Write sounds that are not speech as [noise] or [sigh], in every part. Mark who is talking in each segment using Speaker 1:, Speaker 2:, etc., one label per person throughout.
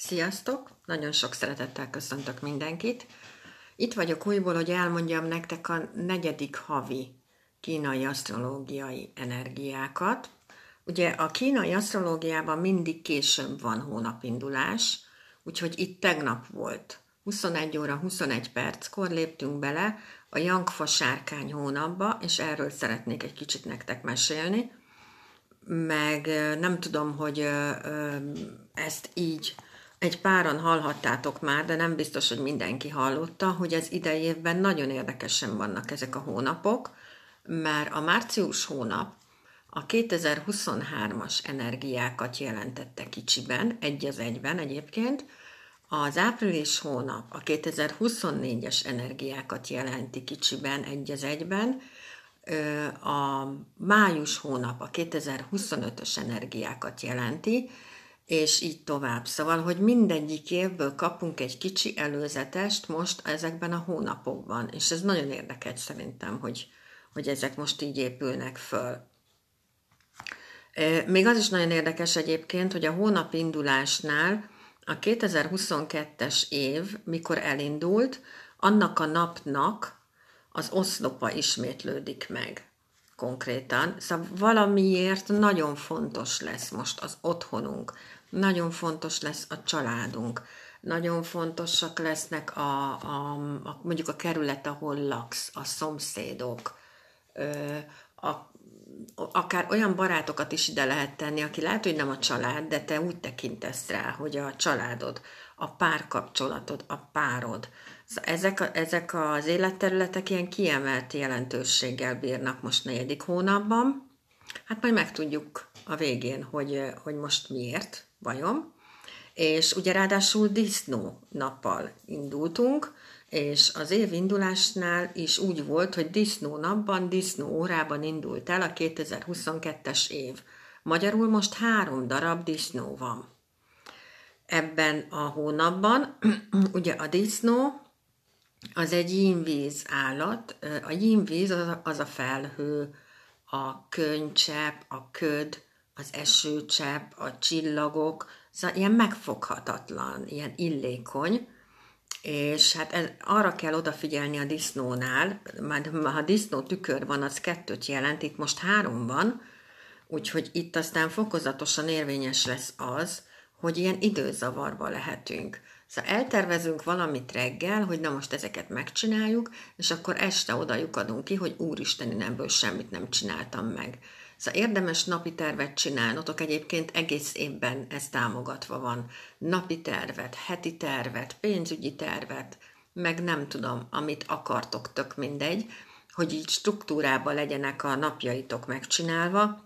Speaker 1: Sziasztok! Nagyon sok szeretettel köszöntök mindenkit. Itt vagyok újból, hogy elmondjam nektek a negyedik havi kínai asztrológiai energiákat. Ugye a kínai asztrológiában mindig később van hónapindulás, úgyhogy itt tegnap volt. 21 óra 21 perckor léptünk bele a Jankfa sárkány hónapba, és erről szeretnék egy kicsit nektek mesélni. Meg nem tudom, hogy ezt így egy páran hallhattátok már, de nem biztos, hogy mindenki hallotta, hogy az idei évben nagyon érdekesen vannak ezek a hónapok, mert a március hónap a 2023-as energiákat jelentette kicsiben, egy az egyben egyébként, az április hónap a 2024-es energiákat jelenti kicsiben, egy az egyben, a május hónap a 2025-ös energiákat jelenti, és így tovább. Szóval, hogy mindegyik évből kapunk egy kicsi előzetest most ezekben a hónapokban, és ez nagyon érdekes szerintem, hogy, hogy ezek most így épülnek föl. Még az is nagyon érdekes egyébként, hogy a hónap indulásnál a 2022-es év, mikor elindult, annak a napnak az oszlopa ismétlődik meg konkrétan. Szóval valamiért nagyon fontos lesz most az otthonunk, nagyon fontos lesz a családunk, nagyon fontosak lesznek a, a, a mondjuk a kerület, ahol laksz, a szomszédok, a, akár olyan barátokat is ide lehet tenni, aki lehet, hogy nem a család, de te úgy tekintesz rá, hogy a családod, a párkapcsolatod, a párod. Szóval ezek, ezek az életterületek ilyen kiemelt jelentőséggel bírnak most negyedik hónapban. Hát majd megtudjuk a végén, hogy, hogy most miért, vajon. És ugye ráadásul disznó nappal indultunk, és az év indulásnál is úgy volt, hogy disznó napban, disznó órában indult el a 2022-es év. Magyarul most három darab disznó van. Ebben a hónapban [clears throat] ugye a disznó az egy yínvíz állat. A yínvíz az a felhő, a könycsepp, a köd, az esőcsepp, a csillagok, szóval ilyen megfoghatatlan, ilyen illékony, és hát ez, arra kell odafigyelni a disznónál, mert ha disznó tükör van, az kettőt jelent, itt most három van, úgyhogy itt aztán fokozatosan érvényes lesz az, hogy ilyen időzavarba lehetünk. Szóval eltervezünk valamit reggel, hogy na most ezeket megcsináljuk, és akkor este oda lyukadunk ki, hogy úristen, én ebből semmit nem csináltam meg. Szóval érdemes napi tervet csinálnotok, egyébként egész évben ez támogatva van. Napi tervet, heti tervet, pénzügyi tervet, meg nem tudom, amit akartok, tök mindegy, hogy így struktúrában legyenek a napjaitok megcsinálva,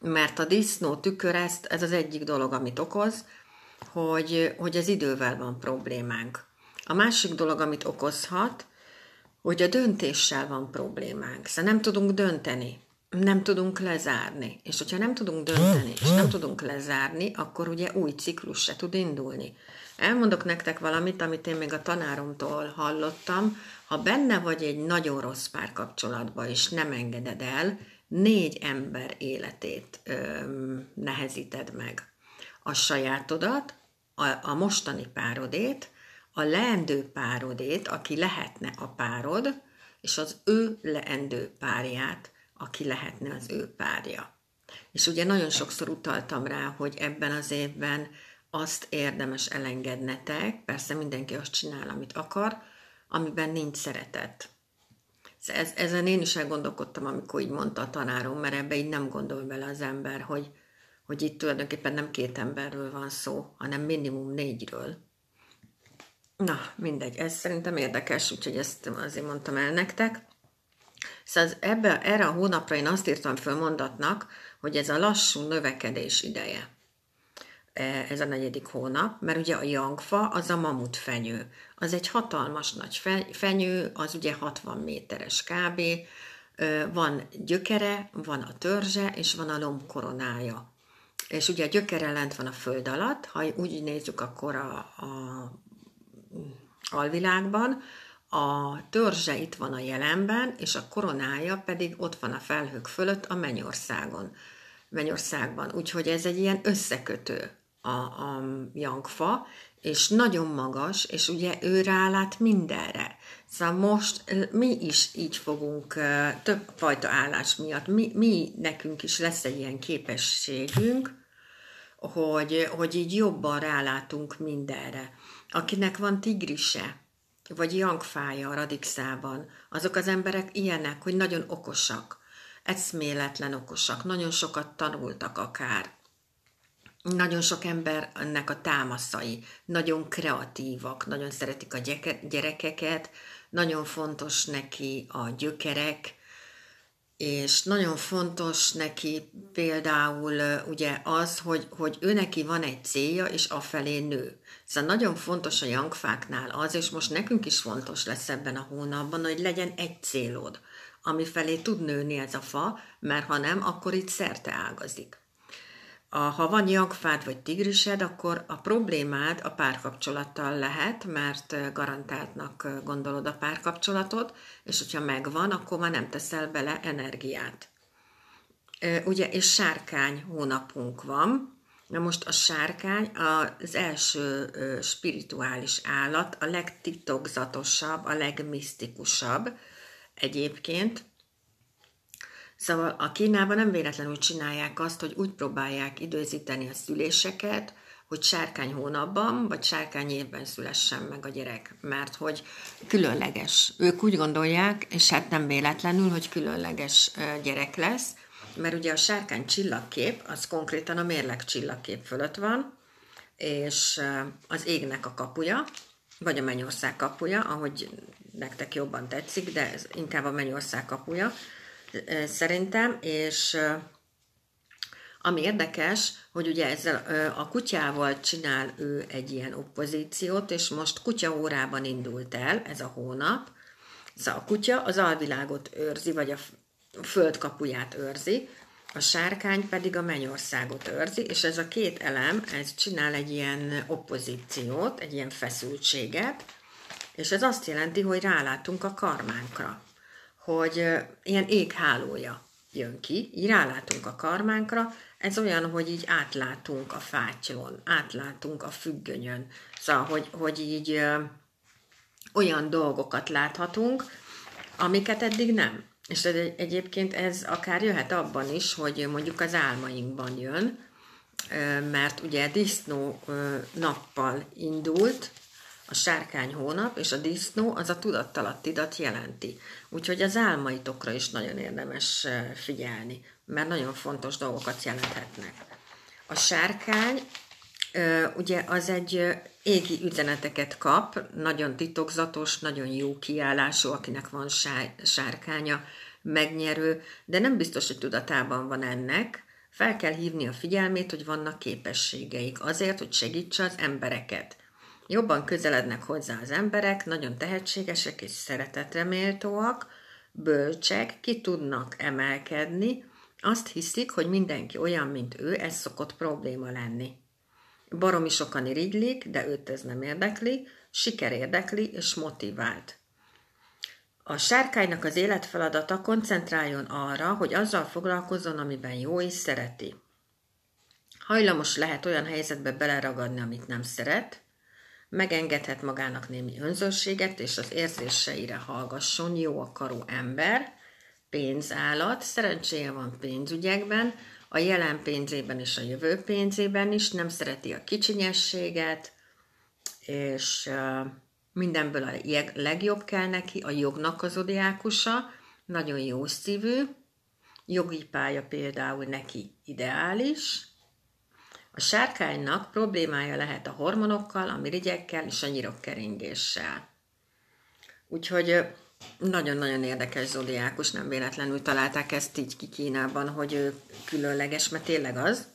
Speaker 1: mert a disznó tükör ezt, ez az egyik dolog, amit okoz, hogy, hogy az idővel van problémánk. A másik dolog, amit okozhat, hogy a döntéssel van problémánk. Szóval nem tudunk dönteni nem tudunk lezárni. És hogyha nem tudunk dönteni, és nem tudunk lezárni, akkor ugye új ciklus se tud indulni. Elmondok nektek valamit, amit én még a tanáromtól hallottam. Ha benne vagy egy nagyon rossz párkapcsolatban, és nem engeded el, négy ember életét öm, nehezíted meg. A sajátodat, a, a mostani párodét, a leendő párodét, aki lehetne a párod, és az ő leendő párját, aki lehetne az ő párja. És ugye nagyon sokszor utaltam rá, hogy ebben az évben azt érdemes elengednetek, persze mindenki azt csinál, amit akar, amiben nincs szeretet. Ez, ezen én is elgondolkodtam, amikor így mondta a tanárom, mert ebbe így nem gondol bele az ember, hogy, hogy itt tulajdonképpen nem két emberről van szó, hanem minimum négyről. Na, mindegy, ez szerintem érdekes, úgyhogy ezt azért mondtam el nektek. Szóval ebbe, erre a hónapra én azt írtam föl mondatnak, hogy ez a lassú növekedés ideje. E, ez a negyedik hónap, mert ugye a jangfa az a mamut fenyő. Az egy hatalmas nagy fenyő, az ugye 60 méteres kb. Van gyökere, van a törzse, és van a lombkoronája. És ugye a gyökere lent van a föld alatt, ha úgy nézzük, akkor a, a alvilágban, a törzse itt van a jelenben, és a koronája pedig ott van a felhők fölött a mennyországon, mennyországban. Úgyhogy ez egy ilyen összekötő a, a jangfa, és nagyon magas, és ugye ő rálát mindenre. Szóval most mi is így fogunk több fajta állás miatt, mi, mi nekünk is lesz egy ilyen képességünk, hogy, hogy így jobban rálátunk mindenre. Akinek van tigrise, vagy jangfája a radixában, azok az emberek ilyenek, hogy nagyon okosak, eszméletlen okosak, nagyon sokat tanultak akár. Nagyon sok ember ennek a támaszai, nagyon kreatívak, nagyon szeretik a gyerekeket, nagyon fontos neki a gyökerek, és nagyon fontos neki például ugye az, hogy, hogy ő neki van egy célja, és afelé nő. Szóval nagyon fontos a jangfáknál az, és most nekünk is fontos lesz ebben a hónapban, hogy legyen egy célod, ami felé tud nőni ez a fa, mert ha nem, akkor itt szerte ágazik. A, ha van jagfád vagy tigrised, akkor a problémád a párkapcsolattal lehet, mert garantáltnak gondolod a párkapcsolatot, és hogyha megvan, akkor már nem teszel bele energiát. Ugye, és sárkány hónapunk van, Na most a sárkány az első spirituális állat, a legtitokzatosabb, a legmisztikusabb egyébként, Szóval a Kínában nem véletlenül csinálják azt, hogy úgy próbálják időzíteni a szüléseket, hogy sárkány hónapban, vagy sárkány évben szülessen meg a gyerek, mert hogy különleges. Ők úgy gondolják, és hát nem véletlenül, hogy különleges gyerek lesz, mert ugye a sárkány csillagkép, az konkrétan a mérleg csillagkép fölött van, és az égnek a kapuja, vagy a mennyország kapuja, ahogy nektek jobban tetszik, de ez inkább a mennyország kapuja, szerintem, és ami érdekes, hogy ugye ezzel a kutyával csinál ő egy ilyen oppozíciót, és most kutya órában indult el ez a hónap. Szóval a kutya az alvilágot őrzi, vagy a föld kapuját őrzi, a sárkány pedig a mennyországot őrzi, és ez a két elem, ez csinál egy ilyen oppozíciót, egy ilyen feszültséget, és ez azt jelenti, hogy rálátunk a karmánkra hogy ilyen éghálója jön ki, így rálátunk a karmánkra, ez olyan, hogy így átlátunk a fátylon, átlátunk a függönyön, szóval, hogy, hogy így ö, olyan dolgokat láthatunk, amiket eddig nem. És egy, egyébként ez akár jöhet abban is, hogy mondjuk az álmainkban jön, mert ugye disznó nappal indult, a sárkány hónap, és a disznó az a tudattalattidat jelenti. Úgyhogy az álmaitokra is nagyon érdemes figyelni, mert nagyon fontos dolgokat jelenthetnek. A sárkány ugye az egy égi üzeneteket kap, nagyon titokzatos, nagyon jó kiállású, akinek van sárkánya, megnyerő, de nem biztos, hogy tudatában van ennek. Fel kell hívni a figyelmét, hogy vannak képességeik azért, hogy segítse az embereket. Jobban közelednek hozzá az emberek, nagyon tehetségesek és szeretetre méltóak, bölcsek, ki tudnak emelkedni, azt hiszik, hogy mindenki olyan, mint ő, ez szokott probléma lenni. Baromi sokan irigylik, de őt ez nem érdekli, siker érdekli és motivált. A sárkánynak az életfeladata koncentráljon arra, hogy azzal foglalkozzon, amiben jó és szereti. Hajlamos lehet olyan helyzetbe beleragadni, amit nem szeret, megengedhet magának némi önzőséget, és az érzéseire hallgasson, jó akaró ember, pénzállat, szerencséje van pénzügyekben, a jelen pénzében és a jövő pénzében is, nem szereti a kicsinyességet, és mindenből a legjobb kell neki, a jognak az odiákusa, nagyon jó szívű, jogi pálya például neki ideális, a sárkánynak problémája lehet a hormonokkal, a mirigyekkel és a nyirokkeringéssel. Úgyhogy nagyon-nagyon érdekes zodiákus, nem véletlenül találták ezt így ki Kínában, hogy ő különleges, mert tényleg az.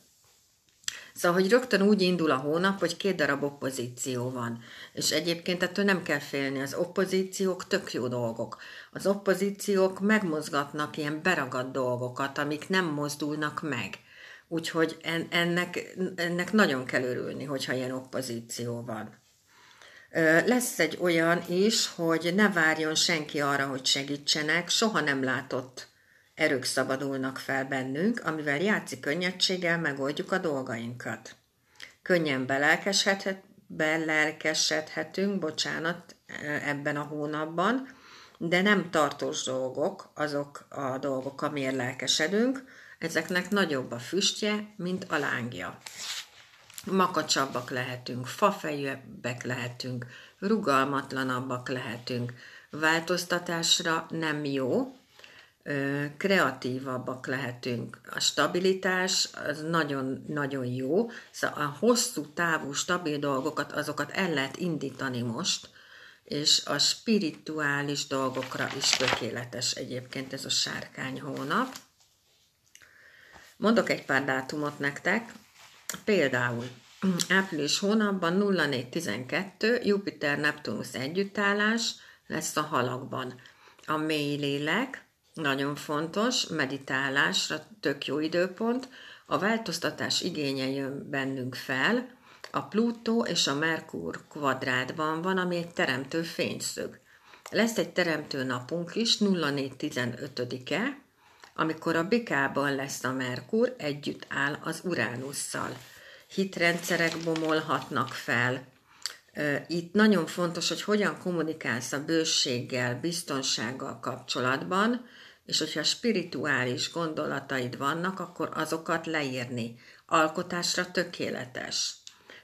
Speaker 1: Szóval, hogy rögtön úgy indul a hónap, hogy két darab oppozíció van. És egyébként ettől nem kell félni, az oppozíciók tök jó dolgok. Az oppozíciók megmozgatnak ilyen beragadt dolgokat, amik nem mozdulnak meg. Úgyhogy en, ennek, ennek nagyon kell örülni, hogyha ilyen oppozíció van. Lesz egy olyan is, hogy ne várjon senki arra, hogy segítsenek, soha nem látott erők szabadulnak fel bennünk, amivel játszik könnyedséggel megoldjuk a dolgainkat. könnyen belelkesedhet, belelkesedhetünk, bocsánat, ebben a hónapban, de nem tartós dolgok, azok a dolgok, amiért lelkesedünk, ezeknek nagyobb a füstje, mint a lángja. Makacsabbak lehetünk, fafejűbbek lehetünk, rugalmatlanabbak lehetünk, változtatásra nem jó, kreatívabbak lehetünk. A stabilitás az nagyon-nagyon jó, szóval a hosszú távú stabil dolgokat, azokat el lehet indítani most, és a spirituális dolgokra is tökéletes egyébként ez a sárkány hónap. Mondok egy pár dátumot nektek, például április hónapban 0412 Jupiter-Neptunus együttállás lesz a halakban. A mély lélek, nagyon fontos, meditálásra tök jó időpont, a változtatás igénye jön bennünk fel, a Plutó és a Merkur kvadrátban van, ami egy teremtő fényszög. Lesz egy teremtő napunk is, 0415-e, amikor a bikában lesz a Merkur, együtt áll az Uránusszal. Hitrendszerek bomolhatnak fel. Itt nagyon fontos, hogy hogyan kommunikálsz a bőséggel, biztonsággal kapcsolatban, és hogyha spirituális gondolataid vannak, akkor azokat leírni. Alkotásra tökéletes.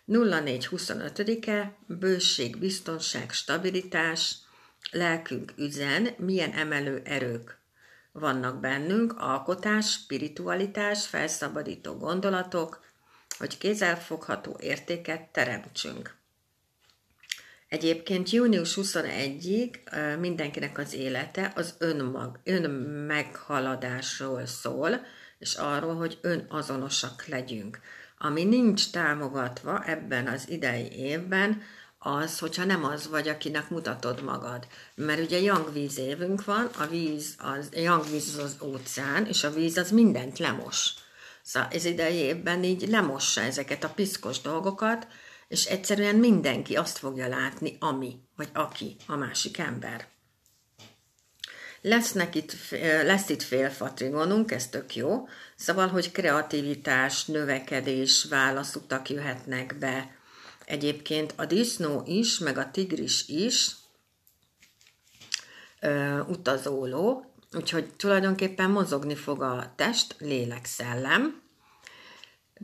Speaker 1: 0425-e, bőség, biztonság, stabilitás, lelkünk üzen, milyen emelő erők vannak bennünk, alkotás, spiritualitás, felszabadító gondolatok, hogy kézzelfogható értéket teremtsünk. Egyébként június 21-ig mindenkinek az élete az önmag, önmeghaladásról szól, és arról, hogy önazonosak legyünk. Ami nincs támogatva ebben az idei évben, az, hogyha nem az vagy, akinek mutatod magad. Mert ugye young víz évünk van, a víz az, a young víz az, az óceán, és a víz az mindent lemos. Szóval ez idei évben így lemossa ezeket a piszkos dolgokat, és egyszerűen mindenki azt fogja látni, ami, vagy aki a másik ember. Lesznek itt, lesz itt félfatrigonunk, ez tök jó, szóval, hogy kreativitás, növekedés, válaszutak jöhetnek be. Egyébként a disznó is, meg a tigris is ö, utazóló, úgyhogy tulajdonképpen mozogni fog a test, lélek, szellem,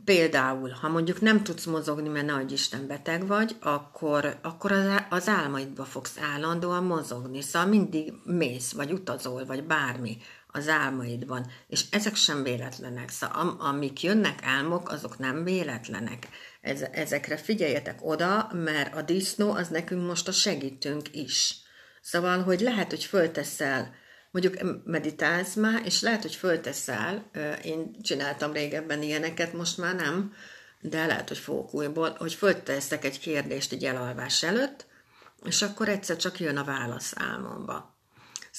Speaker 1: Például, ha mondjuk nem tudsz mozogni, mert nagy Isten beteg vagy, akkor, akkor az, az álmaidba fogsz állandóan mozogni. Szóval mindig mész, vagy utazol, vagy bármi az álmaidban. És ezek sem véletlenek. Szóval am, amik jönnek álmok, azok nem véletlenek. Ez, ezekre figyeljetek oda, mert a disznó az nekünk most a segítőnk is. Szóval, hogy lehet, hogy fölteszel mondjuk meditálsz már, és lehet, hogy fölteszel, én csináltam régebben ilyeneket, most már nem, de lehet, hogy fogok újból, hogy fölteszek egy kérdést egy elalvás előtt, és akkor egyszer csak jön a válasz álmomba.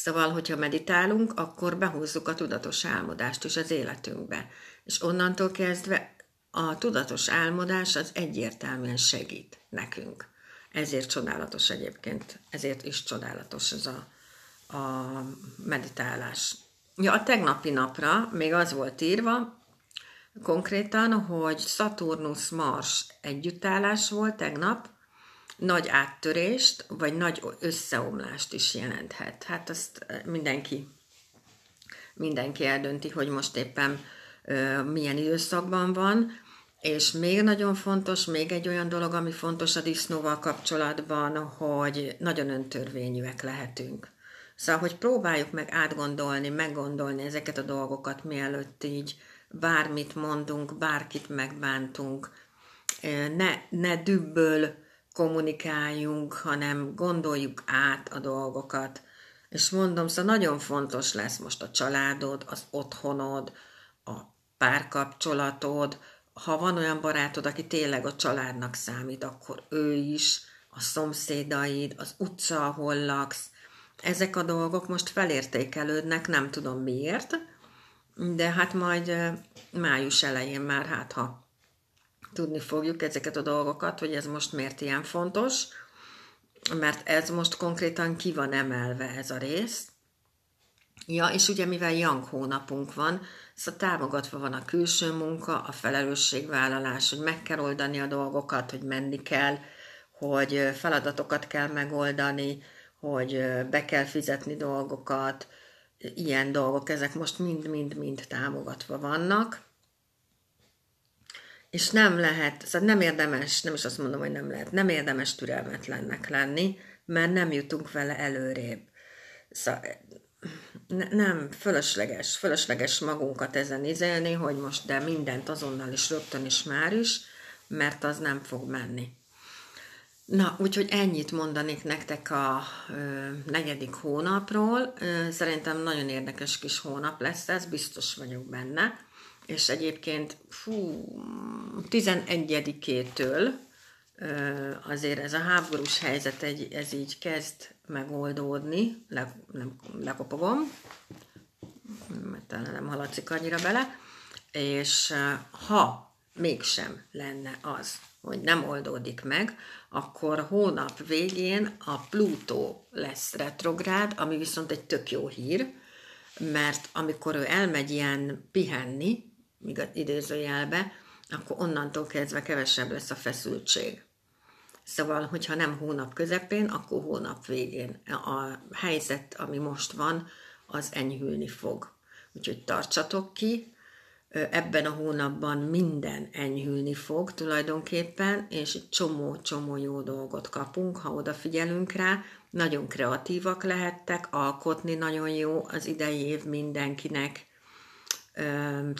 Speaker 1: Szóval, hogyha meditálunk, akkor behúzzuk a tudatos álmodást is az életünkbe. És onnantól kezdve a tudatos álmodás az egyértelműen segít nekünk. Ezért csodálatos egyébként, ezért is csodálatos ez a a meditálás. Ja, a tegnapi napra még az volt írva, konkrétan, hogy Saturnus-Mars együttállás volt tegnap, nagy áttörést, vagy nagy összeomlást is jelenthet. Hát azt mindenki, mindenki eldönti, hogy most éppen ö, milyen időszakban van, és még nagyon fontos, még egy olyan dolog, ami fontos a disznóval kapcsolatban, hogy nagyon öntörvényűek lehetünk. Szóval, hogy próbáljuk meg átgondolni, meggondolni ezeket a dolgokat, mielőtt így bármit mondunk, bárkit megbántunk, ne, ne dübből kommunikáljunk, hanem gondoljuk át a dolgokat. És mondom, szóval nagyon fontos lesz most a családod, az otthonod, a párkapcsolatod. Ha van olyan barátod, aki tényleg a családnak számít, akkor ő is, a szomszédaid, az utca, ahol laksz, ezek a dolgok most felértékelődnek, nem tudom miért, de hát majd május elején már hát ha tudni fogjuk ezeket a dolgokat, hogy ez most miért ilyen fontos, mert ez most konkrétan ki van emelve ez a rész, Ja, és ugye mivel Young hónapunk van, szóval támogatva van a külső munka, a felelősségvállalás, hogy meg kell oldani a dolgokat, hogy menni kell, hogy feladatokat kell megoldani, hogy be kell fizetni dolgokat, ilyen dolgok, ezek most mind-mind-mind támogatva vannak. És nem lehet, szóval nem érdemes, nem is azt mondom, hogy nem lehet, nem érdemes türelmetlennek lenni, mert nem jutunk vele előrébb. Szóval ne, nem, fölösleges, fölösleges magunkat ezen izélni, hogy most de mindent azonnal is rögtön is már is, mert az nem fog menni. Na, úgyhogy ennyit mondanék nektek a ö, negyedik hónapról. Ö, szerintem nagyon érdekes kis hónap lesz ez, biztos vagyok benne. És egyébként fú, 11-től azért ez a háborús helyzet egy, ez így kezd megoldódni, le, nem, lekopogom, mert talán nem haladszik annyira bele, és ha mégsem lenne az, hogy nem oldódik meg, akkor hónap végén a Plutó lesz retrográd, ami viszont egy tök jó hír, mert amikor ő elmegy ilyen pihenni, idézőjelbe, akkor onnantól kezdve kevesebb lesz a feszültség. Szóval, hogyha nem hónap közepén, akkor hónap végén. A helyzet, ami most van, az enyhülni fog. Úgyhogy tartsatok ki, ebben a hónapban minden enyhülni fog tulajdonképpen, és csomó-csomó jó dolgot kapunk, ha odafigyelünk rá. Nagyon kreatívak lehettek, alkotni nagyon jó az idei év mindenkinek,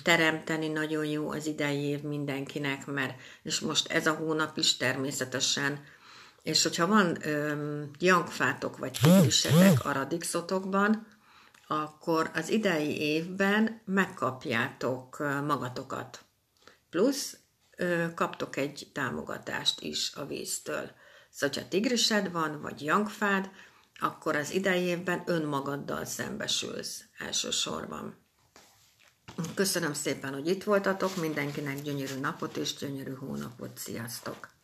Speaker 1: teremteni nagyon jó az idei év mindenkinek, mert és most ez a hónap is természetesen, és hogyha van jankfátok vagy tigrisetek a radixotokban, akkor az idei évben megkapjátok magatokat. Plusz kaptok egy támogatást is a víztől. Szóval, ha tigrised van, vagy jankfád, akkor az idei évben önmagaddal szembesülsz elsősorban. Köszönöm szépen, hogy itt voltatok, mindenkinek gyönyörű napot és gyönyörű hónapot, sziasztok!